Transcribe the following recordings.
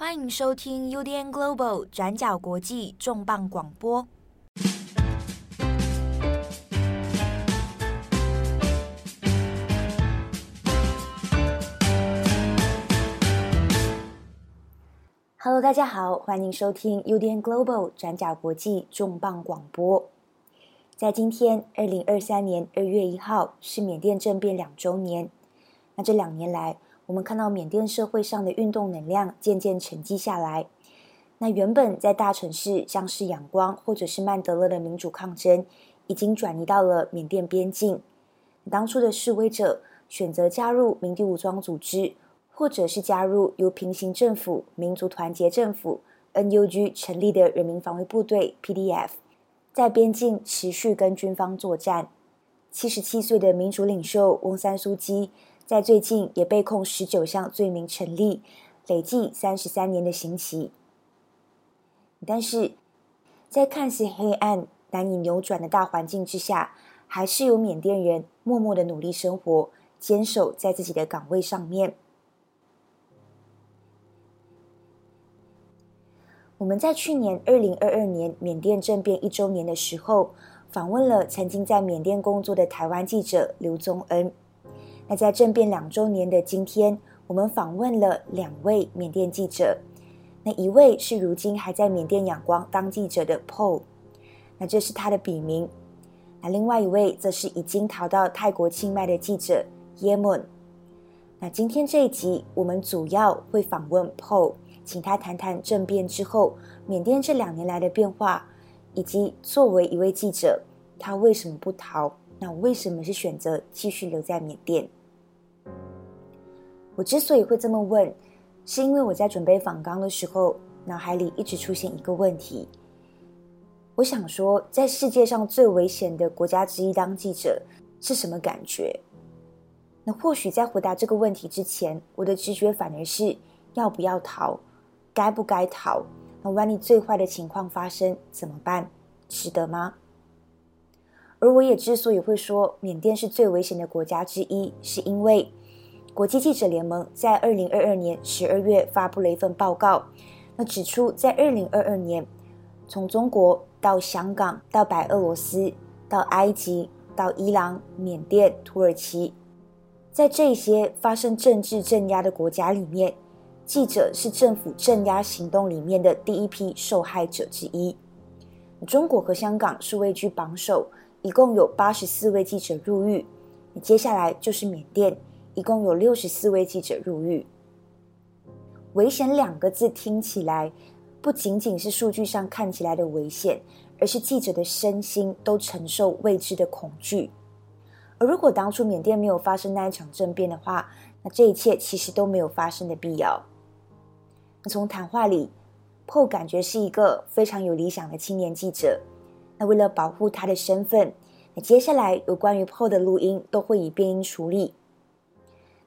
欢迎收听 UDN Global 转角国际重磅广播。Hello，大家好，欢迎收听 UDN Global 转角国际重磅广播。在今天，二零二三年二月一号是缅甸政变两周年。那这两年来，我们看到缅甸社会上的运动能量渐渐沉积下来。那原本在大城市像是仰光或者是曼德勒的民主抗争，已经转移到了缅甸边境。当初的示威者选择加入民地武装组织，或者是加入由平行政府民族团结政府 （NUG） 成立的人民防卫部队 （PDF），在边境持续跟军方作战。七十七岁的民主领袖翁山苏基。在最近也被控十九项罪名成立，累计三十三年的刑期。但是，在看似黑暗、难以扭转的大环境之下，还是有缅甸人默默的努力生活，坚守在自己的岗位上面。我们在去年二零二二年缅甸政变一周年的时候，访问了曾经在缅甸工作的台湾记者刘宗恩。那在政变两周年的今天，我们访问了两位缅甸记者。那一位是如今还在缅甸仰光当记者的 Paul，那这是他的笔名。那另外一位则是已经逃到泰国清迈的记者 Yemun。那今天这一集，我们主要会访问 Paul，请他谈谈政变之后缅甸这两年来的变化，以及作为一位记者，他为什么不逃？那为什么是选择继续留在缅甸？我之所以会这么问，是因为我在准备访纲的时候，脑海里一直出现一个问题。我想说，在世界上最危险的国家之一当记者是什么感觉？那或许在回答这个问题之前，我的直觉反而是要不要逃，该不该逃？那万一最坏的情况发生怎么办？值得吗？而我也之所以会说缅甸是最危险的国家之一，是因为。国际记者联盟在二零二二年十二月发布了一份报告，那指出，在二零二二年，从中国到香港到白俄罗斯到埃及到伊朗、缅甸、土耳其，在这些发生政治镇压的国家里面，记者是政府镇压行动里面的第一批受害者之一。中国和香港是位居榜首，一共有八十四位记者入狱。接下来就是缅甸。一共有六十四位记者入狱。危险两个字听起来不仅仅是数据上看起来的危险，而是记者的身心都承受未知的恐惧。而如果当初缅甸没有发生那一场政变的话，那这一切其实都没有发生的必要。从谈话里，PO 感觉是一个非常有理想的青年记者。那为了保护他的身份，那接下来有关于 PO 的录音都会以变音处理。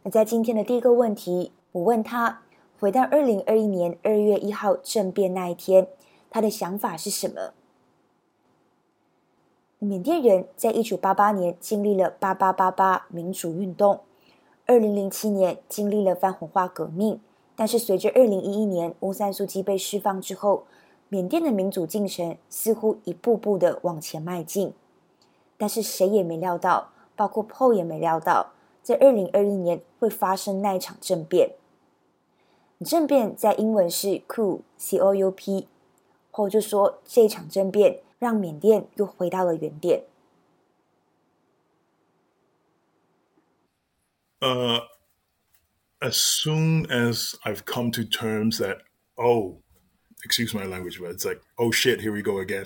那在今天的第一个问题，我问他回到二零二一年二月一号政变那一天，他的想法是什么？缅甸人在一九八八年经历了八八八八民主运动，二零零七年经历了泛红化革命，但是随着二零一一年翁山苏基被释放之后，缅甸的民主进程似乎一步步的往前迈进，但是谁也没料到，包括 PO 也没料到。在二零二一年会发生那一场政变。政变在英文是 coup，c o u p，或者说这场政变让缅甸又回到了原点。Uh, as soon as I've come to terms that, oh, excuse my language, but it's like, oh shit, here we go again,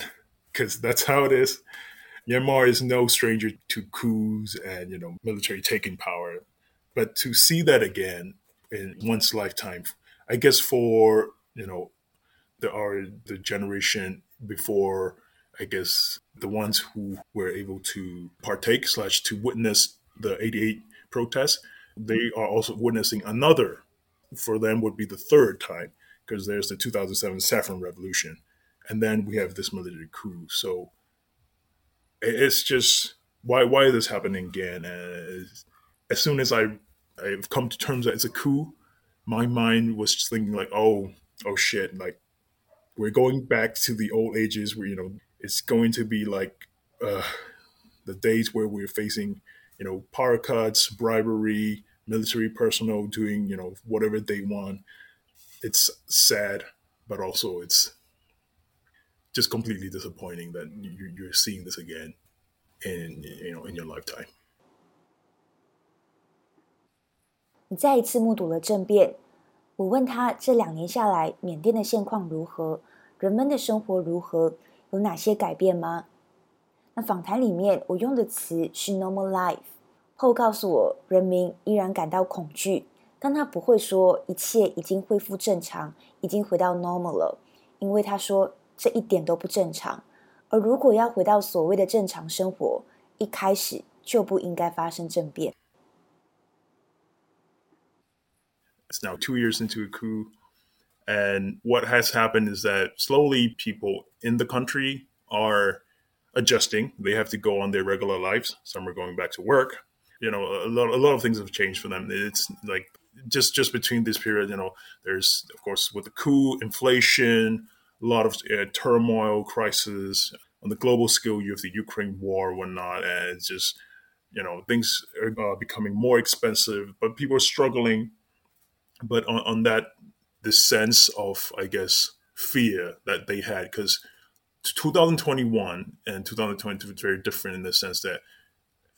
because that's how it is. Myanmar is no stranger to coups and you know military taking power, but to see that again in one's lifetime, I guess for you know there are the generation before, I guess the ones who were able to partake slash to witness the '88 protests, they are also witnessing another. For them, would be the third time because there's the 2007 Saffron Revolution, and then we have this military coup. So it's just why why is this happening again? And as soon as I I've come to terms that it's a coup, my mind was just thinking like, oh, oh shit, like we're going back to the old ages where you know it's going to be like uh, the days where we're facing you know power cuts, bribery, military personnel doing you know whatever they want. It's sad, but also it's just completely disappointing that you're seeing this again in you know in your lifetime. 你再一次目睹了政变。我问他这两年下来，缅甸的现况如何？人们的生活如何？有哪些改变吗？那访谈里面我用的词是 “normal life”。后告诉我，人民依然感到恐惧，但他不会说一切已经恢复正常，已经回到 normal 了，因为他说这一点都不正常。而如果要回到所谓的正常生活，一开始就不应该发生政变。It's now two years into a coup. And what has happened is that slowly people in the country are adjusting. They have to go on their regular lives. Some are going back to work. You know, a lot, a lot of things have changed for them. It's like just just between this period, you know, there's of course with the coup, inflation, a lot of uh, turmoil, crisis on the global scale. You have the Ukraine war, whatnot, and it's just you know things are uh, becoming more expensive, but people are struggling but on, on that the sense of i guess fear that they had because 2021 and 2022 is very different in the sense that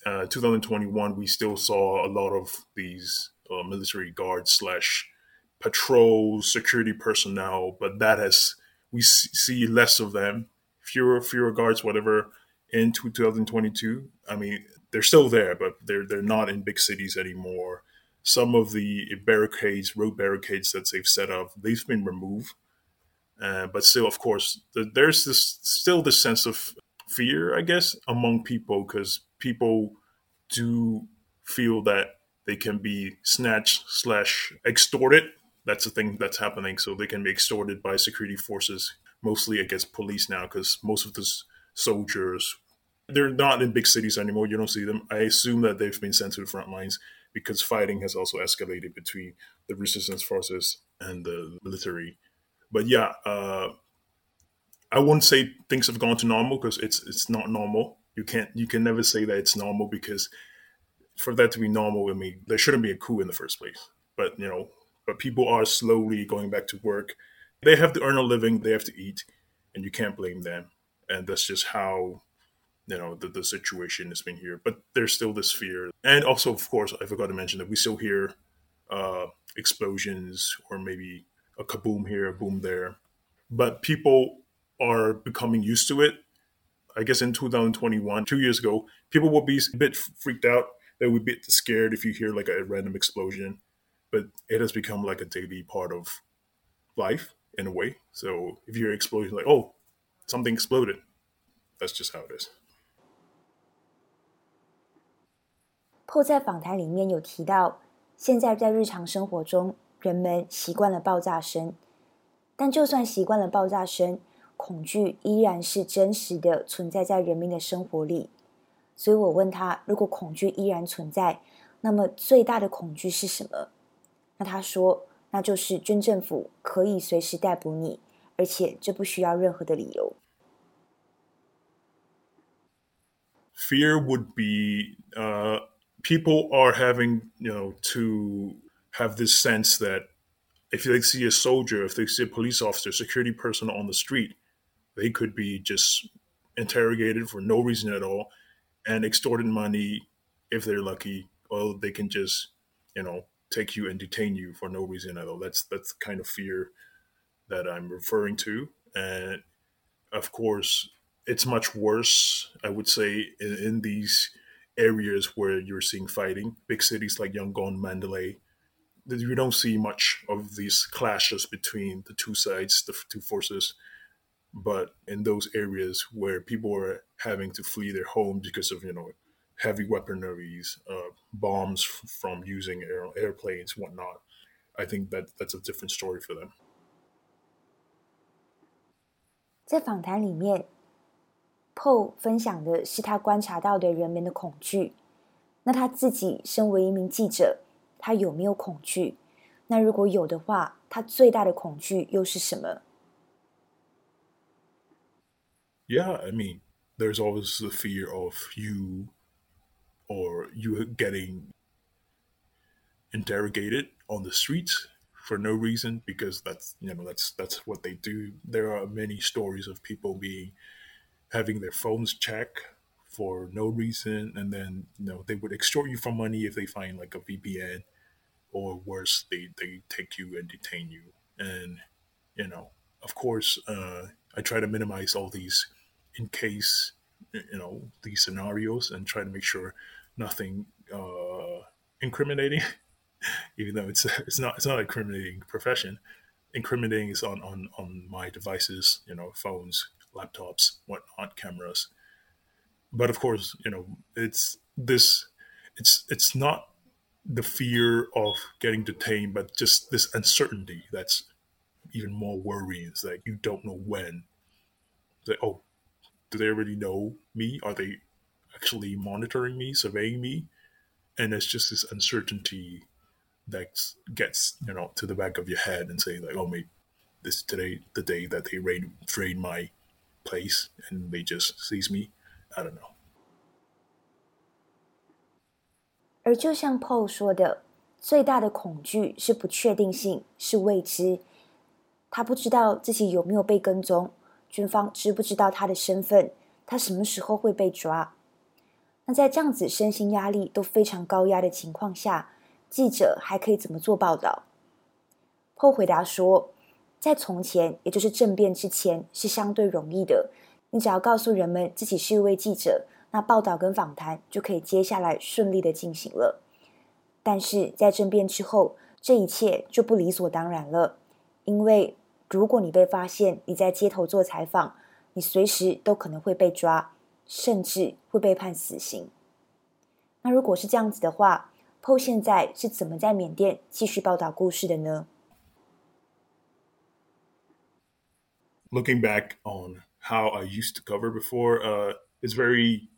uh, 2021 we still saw a lot of these uh, military guards slash patrol security personnel but that has we see less of them fewer fewer guards whatever in 2022 i mean they're still there but they're they're not in big cities anymore some of the barricades, road barricades that they've set up, they've been removed. Uh, but still, of course, there's this still this sense of fear, I guess, among people because people do feel that they can be snatched slash extorted. That's the thing that's happening. So they can be extorted by security forces, mostly against police now, because most of the soldiers they're not in big cities anymore. You don't see them. I assume that they've been sent to the front lines because fighting has also escalated between the resistance forces and the military. But yeah, uh, I wouldn't say things have gone to normal because it's it's not normal. You can't you can never say that it's normal because for that to be normal, I mean there shouldn't be a coup in the first place. But you know, but people are slowly going back to work. They have to earn a living. They have to eat, and you can't blame them. And that's just how you know the, the situation has been here but there's still this fear and also of course i forgot to mention that we still hear uh, explosions or maybe a kaboom here a boom there but people are becoming used to it i guess in 2021 two years ago people would be a bit freaked out they would be scared if you hear like a random explosion but it has become like a daily part of life in a way so if you're exploding, like oh something exploded that's just how it is 后在访谈里面有提到，现在在日常生活中，人们习惯了爆炸声，但就算习惯了爆炸声，恐惧依然是真实的存在在人民的生活里。所以我问他，如果恐惧依然存在，那么最大的恐惧是什么？那他说，那就是军政府可以随时逮捕你，而且这不需要任何的理由。Fear would be, uh. people are having you know to have this sense that if they see a soldier, if they see a police officer, security person on the street, they could be just interrogated for no reason at all and extorted money if they're lucky, or they can just, you know, take you and detain you for no reason at all. That's that's the kind of fear that I'm referring to. And of course, it's much worse, I would say, in, in these areas where you're seeing fighting, big cities like Yangon, Mandalay, you don't see much of these clashes between the two sides, the two forces. But in those areas where people are having to flee their homes because of you know heavy weaponaries, uh, bombs from using air, airplanes, whatnot, I think that that's a different story for them. 在访谈里面，Paul 分享的是他观察到的人们的恐惧。那他自己身为一名记者，他有没有恐惧？ 那如果有的话，他最大的恐惧又是什么？Yeah, I mean, there's always the fear of you or you getting interrogated on the streets for no reason because that's you know that's that's what they do. There are many stories of people being having their phones checked for no reason, and then you know they would extort you for money if they find like a VPN, or worse, they they take you and detain you. And you know, of course, uh, I try to minimize all these in case you know these scenarios and try to make sure nothing uh, incriminating even though it's it's not it's not a incriminating profession. Incriminating is on on on my devices, you know, phones, laptops, whatnot, cameras. But of course, you know, it's this. It's it's not the fear of getting detained, but just this uncertainty that's even more worrying. Is that you don't know when. Like oh, do they already know me? Are they actually monitoring me, surveying me? And it's just this uncertainty that gets you know to the back of your head and say like, oh, maybe this today the day that they raid raid my place and they just seize me. I don't know. 而就像 Paul 说的，最大的恐惧是不确定性，是未知。他不知道自己有没有被跟踪，军方知不知道他的身份，他什么时候会被抓。 那在这样子身心压力都非常高压的情况下，记者还可以怎么做报道后回答说，在从前，也就是政变之前，是相对容易的。你只要告诉人们自己是一位记者，那报道跟访谈就可以接下来顺利的进行了。但是在政变之后，这一切就不理所当然了，因为如果你被发现你在街头做采访，你随时都可能会被抓，甚至会被判死刑。那如果是这样子的话，Paul 现在是怎么在缅甸继续报道故事的呢？Looking back on how I used to cover before, uh, it's very,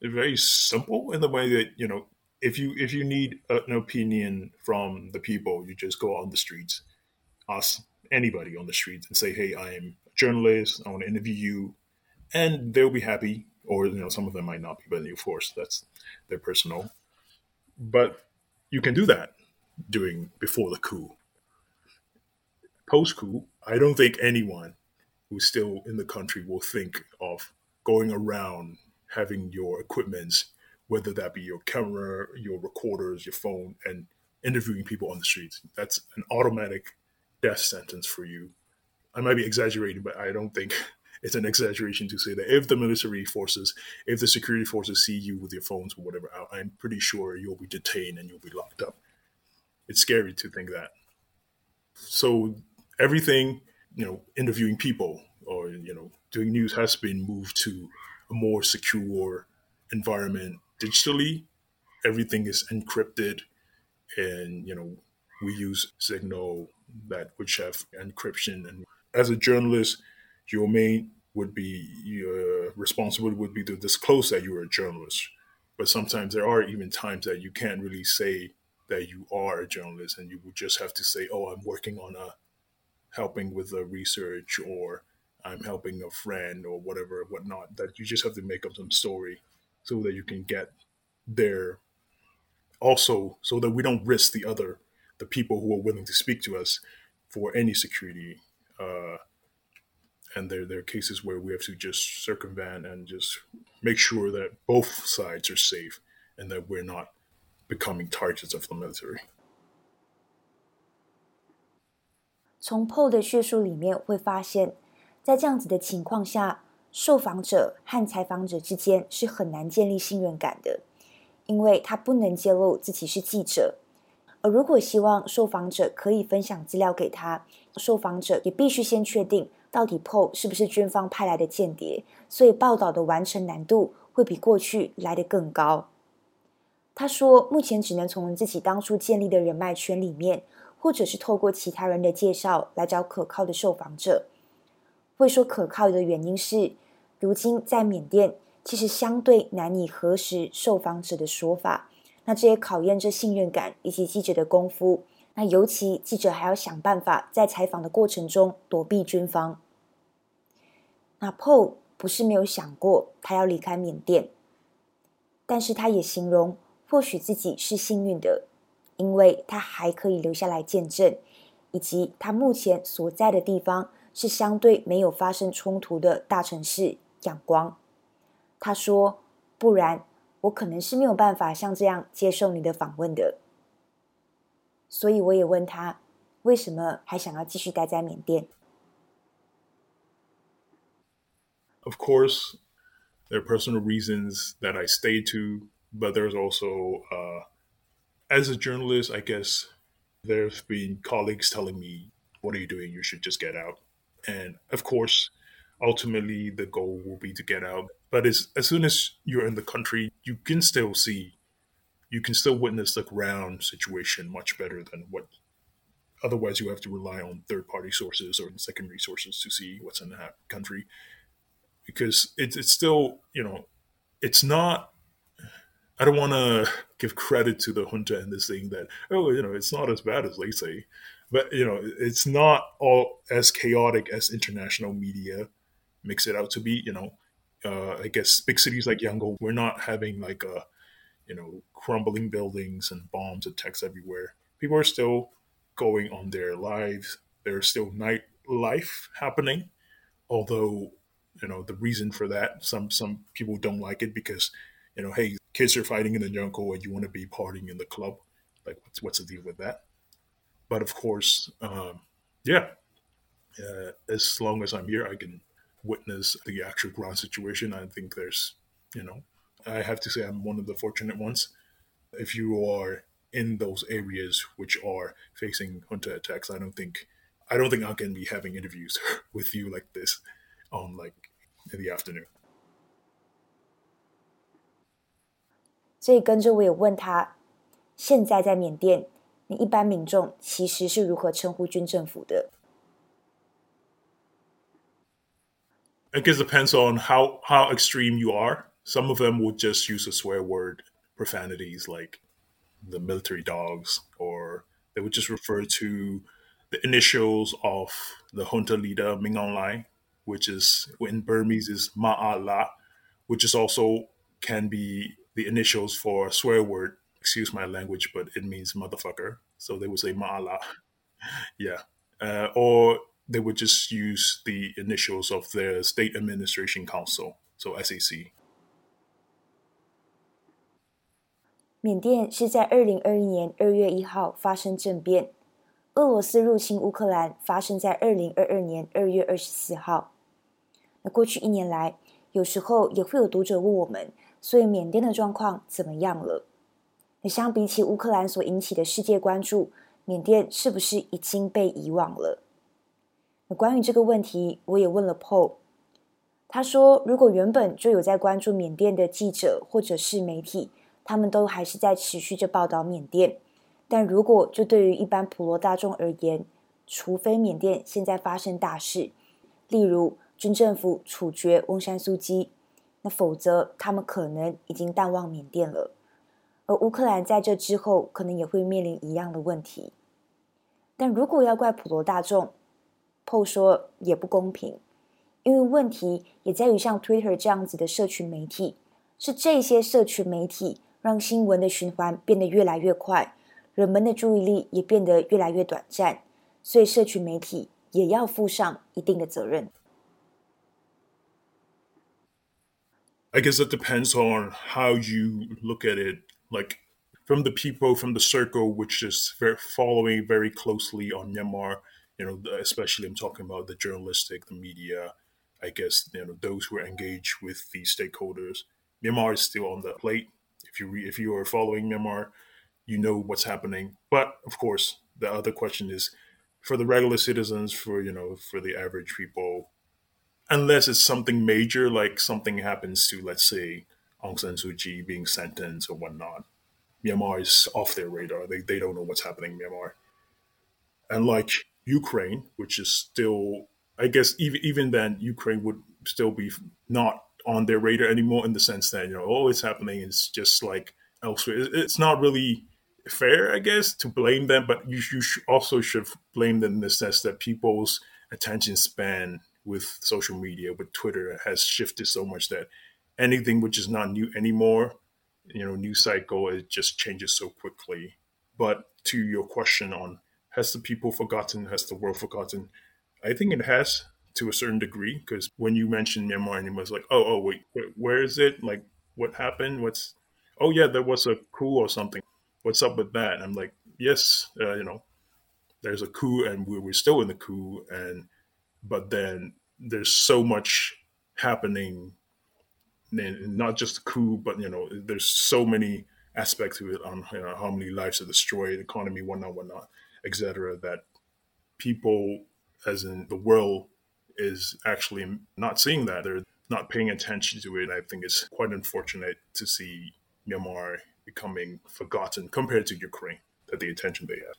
very simple in the way that you know if you if you need an opinion from the people, you just go on the streets, ask anybody on the streets, and say, "Hey, I am a journalist. I want to interview you and they'll be happy. Or you know, some of them might not be, but of course, that's their personal but you can do that during before the coup. Post coup, I don't think anyone who's still in the country will think of going around having your equipment, whether that be your camera, your recorders, your phone, and interviewing people on the streets. That's an automatic death sentence for you. I might be exaggerating, but I don't think it's an exaggeration to say that if the military forces, if the security forces see you with your phones or whatever out, I'm pretty sure you'll be detained and you'll be locked up. It's scary to think that. So everything, you know, interviewing people or, you know, doing news has been moved to a more secure environment digitally. Everything is encrypted and, you know, we use Signal that which have encryption and as a journalist, your main would be your responsibility would be to disclose that you're a journalist. But sometimes there are even times that you can't really say that you are a journalist, and you would just have to say, "Oh, I'm working on a helping with the research," or "I'm helping a friend," or whatever, whatnot. That you just have to make up some story so that you can get there. Also, so that we don't risk the other, the people who are willing to speak to us for any security. Uh, and there there are cases where we have to just circumvent and just make sure that both sides are safe and that we're not becoming targets of the military. 从 Paul 的叙述里面会发现，在这样子的情况下，受访者和采访者之间是很难建立信任感的，因为他不能揭露自己是记者，而如果希望受访者可以分享资料给他，受访者也必须先确定到底 PO 是不是军方派来的间谍，所以报道的完成难度会比过去来得更高。他说，目前只能从自己当初建立的人脉圈里面，或者是透过其他人的介绍来找可靠的受访者。会说可靠的原因是，如今在缅甸其实相对难以核实受访者的说法，那这也考验着信任感以及记者的功夫，那尤其记者还要想办法在采访的过程中躲避军方。那 Paul 不是没有想过他要离开缅甸，但是他也形容或许自己是幸运的，因为他还可以留下来见证，以及他目前所在的地方是相对没有发生冲突的大城市仰光。他说：“不然我可能是没有办法像这样接受你的访问的。”所以我也问他，为什么还想要继续待在缅甸？Of course, there are personal reasons that I stayed to, but there's also, uh, as a journalist, I guess there's been colleagues telling me, "What are you doing? You should just get out." And of course, ultimately, the goal will be to get out. But as as soon as you're in the country, you can still see you can still witness the ground situation much better than what otherwise you have to rely on third party sources or secondary sources to see what's in that country because it's, it's still you know it's not i don't want to give credit to the junta and this thing that oh you know it's not as bad as they say but you know it's not all as chaotic as international media makes it out to be you know uh, i guess big cities like yangon we're not having like a you know, crumbling buildings and bombs attacks everywhere. People are still going on their lives. There's still nightlife happening, although you know the reason for that. Some some people don't like it because you know hey kids are fighting in the jungle and you want to be partying in the club. Like what's what's the deal with that? But of course um, yeah. Uh, as long as i'm here i can witness the actual ground situation. I think there's you know I have to say I'm one of the fortunate ones. If you are in those areas which are facing junta attacks, I don't think I don't think I can be having interviews with you like this in the afternoon. 所以跟着我也问他，现在在缅甸，你一般民众其实是如何称呼军政府的？I guess depends on how how extreme you are. Some of them would just use a swear word, profanities like the military dogs, or they would just refer to the initials of the junta leader Min Aung Hlaing which is in Burmese is Ma'ala, which is also can be the initials for a swear word. Excuse my language, but it means motherfucker. So they would say Ma'ala. yeah. Uh, or they would just use the initials of their state administration council, so SAC. 缅甸是在二零二一年二月一号发生政变，俄罗斯入侵乌克兰发生在二零二二年二月二十四号。那过去一年来，有时候也会有读者问我们，所以缅甸的状况怎么样了？那相比起乌克兰所引起的世界关注，缅甸是不是已经被遗忘了？那关于这个问题，我也问了 Paul，他说，如果原本就有在关注缅甸的记者或者是媒体。他们都还是在持续着报道缅甸，但如果就对于一般普罗大众而言，除非缅甸现在发生大事，例如军政府处决翁山苏基，那否则他们可能已经淡忘缅甸了。而乌克兰在这之后可能也会面临一样的问题。但如果要怪普罗大众，PO 说也不公平，因为问题也在于像 Twitter 这样子的社群媒体，是这些社群媒体。让新闻的循环变得越来越快，人们的注意力也变得越来越短暂，所以社群媒体也要负上一定的责任。I guess it depends on how you look at it. Like from the people from the circle, which is very following very closely on Myanmar. You know, especially I'm talking about the journalistic, the media. I guess you know those who are engaged with the stakeholders. Myanmar is still on the plate if you re- if you are following Myanmar, you know what's happening. But of course, the other question is for the regular citizens, for you know, for the average people, unless it's something major, like something happens to, let's say, Aung San Suu Kyi being sentenced or whatnot, Myanmar is off their radar. They they don't know what's happening in Myanmar. And like Ukraine, which is still, I guess, even even then, Ukraine would still be not on their radar anymore in the sense that you know oh it's happening it's just like elsewhere it's not really fair, I guess, to blame them, but you, you also should blame them in the sense that people's attention span with social media, with Twitter, has shifted so much that anything which is not new anymore, you know, news cycle, it just changes so quickly. But to your question on has the people forgotten, has the world forgotten? I think it has to a certain degree because when you mentioned Myanmar, and it was like, oh, oh, wait, where is it? Like, what happened? What's, oh, yeah, there was a coup or something. What's up with that? I'm like, yes, uh, you know, there's a coup and we we're still in the coup. And, but then there's so much happening, and not just the coup, but, you know, there's so many aspects of it on you know, how many lives are destroyed, economy, whatnot, whatnot, etc. that people, as in the world, is actually not seeing that. They're not paying attention to it. I think it's quite unfortunate to see Myanmar becoming forgotten compared to Ukraine, that the attention they have.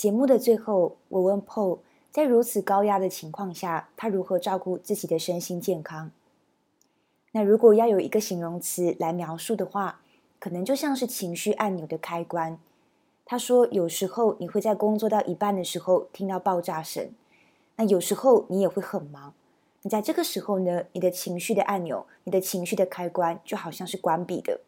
节目的最后，我问 Paul，在如此高压的情况下，他如何照顾自己的身心健康？那如果要有一个形容词来描述的话，可能就像是情绪按钮的开关。他说：“有时候你会在工作到一半的时候听到爆炸声，那有时候你也会很忙。你在这个时候呢，你的情绪的按钮、你的情绪的开关就好像是关闭的。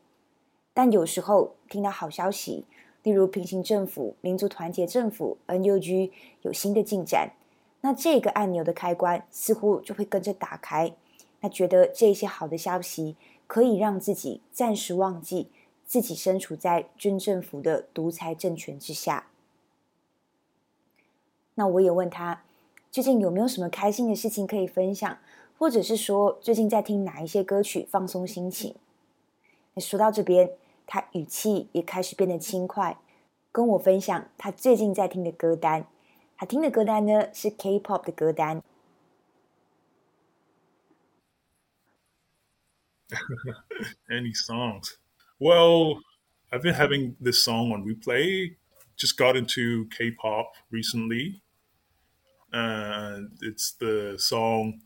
但有时候听到好消息，例如平行政府、民族团结政府 （NUG） 有新的进展，那这个按钮的开关似乎就会跟着打开。那觉得这些好的消息可以让自己暂时忘记。”自己身处在军政府的独裁政权之下，那我也问他，最近有没有什么开心的事情可以分享，或者是说最近在听哪一些歌曲放松心情？那说到这边，他语气也开始变得轻快，跟我分享他最近在听的歌单。他听的歌单呢是 K-pop 的歌单。Any songs? Well, I've been having this song on replay. Just got into K-pop recently, and it's the song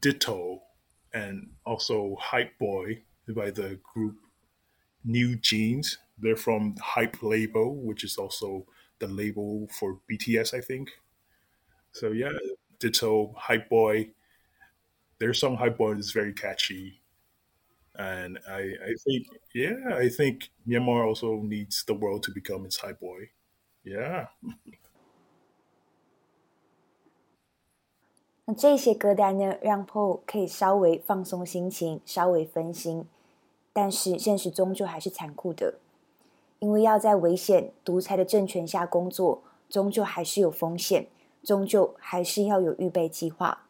"Ditto" and also "Hype Boy" by the group NewJeans. They're from HYBE label, which is also the label for BTS, I think. So yeah, Ditto, Hype Boy. Their song Hype Boy is very catchy. And I, I think, yeah, I think Myanmar also needs the world to become its Hype Boy. Yeah. 那这些歌单呢，让 Paul 可以稍微放松心情，稍微分心。但是现实终究还是残酷的，因为要在危险独裁的政权下工作，终究还是有风险，终究还是要有预备计划。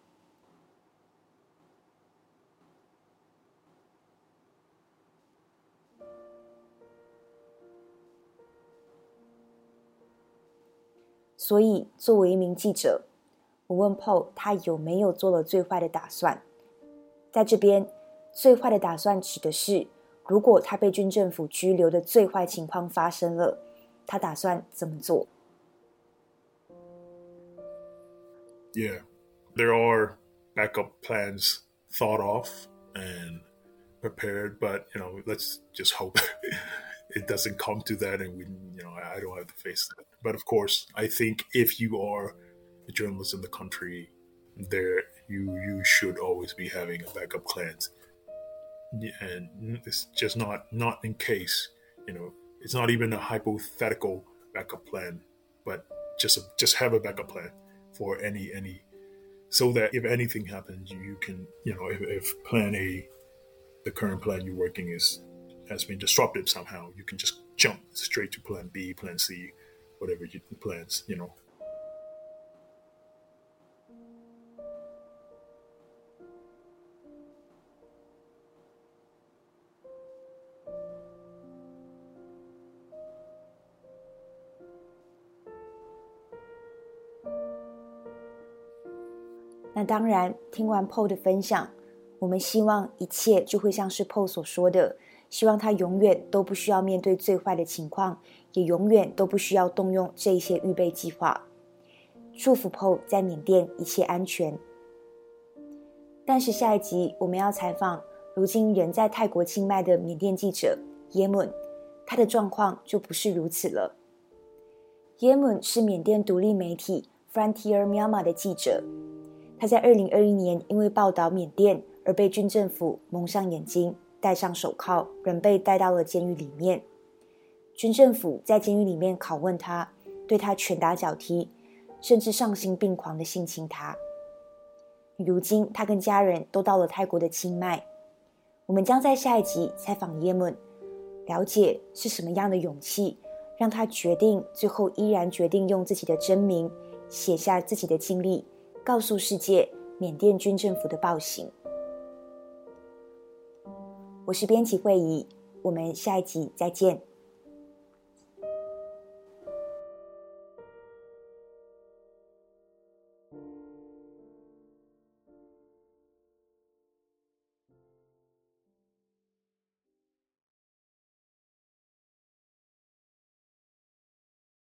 所以，作为一名记者，我问 Paul 他有没有做了最坏的打算。在这边，最坏的打算指的是，如果他被军政府拘留的最坏情况发生了，他打算怎么做？Yeah, there are backup plans thought of and prepared, but you know, let's just hope it doesn't come to that, and we, you know, I don't have to face that. But of course, I think if you are a journalist in the country, there you you should always be having a backup plan, and it's just not not in case you know it's not even a hypothetical backup plan, but just a, just have a backup plan for any any so that if anything happens, you can you know if, if plan A, the current plan you're working is has been disrupted somehow, you can just jump straight to plan B, plan C, whatever you plans, you know. 那当然，听完 PO 的分享，我们希望一切就会像是 PO 所说的，希望他永远都不需要面对最坏的情况，也永远都不需要动用这些预备计划。祝福 PO 在缅甸一切安全。但是下一集我们要采访如今人在泰国清迈的缅甸记者耶门，他的状况就不是如此了。耶门是缅甸独立媒体 Frontier Myanmar 的记者，他在二零二一年因为报道缅甸而被军政府蒙上眼睛，戴上手铐，人被带到了监狱里面。军政府在监狱里面拷问他，对他拳打脚踢，甚至丧心病狂的性侵他。如今，他跟家人都到了泰国的清迈。我们将在下一集采访耶门，了解是什么样的勇气，让他决定最后依然决定用自己的真名写下自己的经历，告诉世界缅甸军政府的暴行。我是编辑会议，我们下一集再见。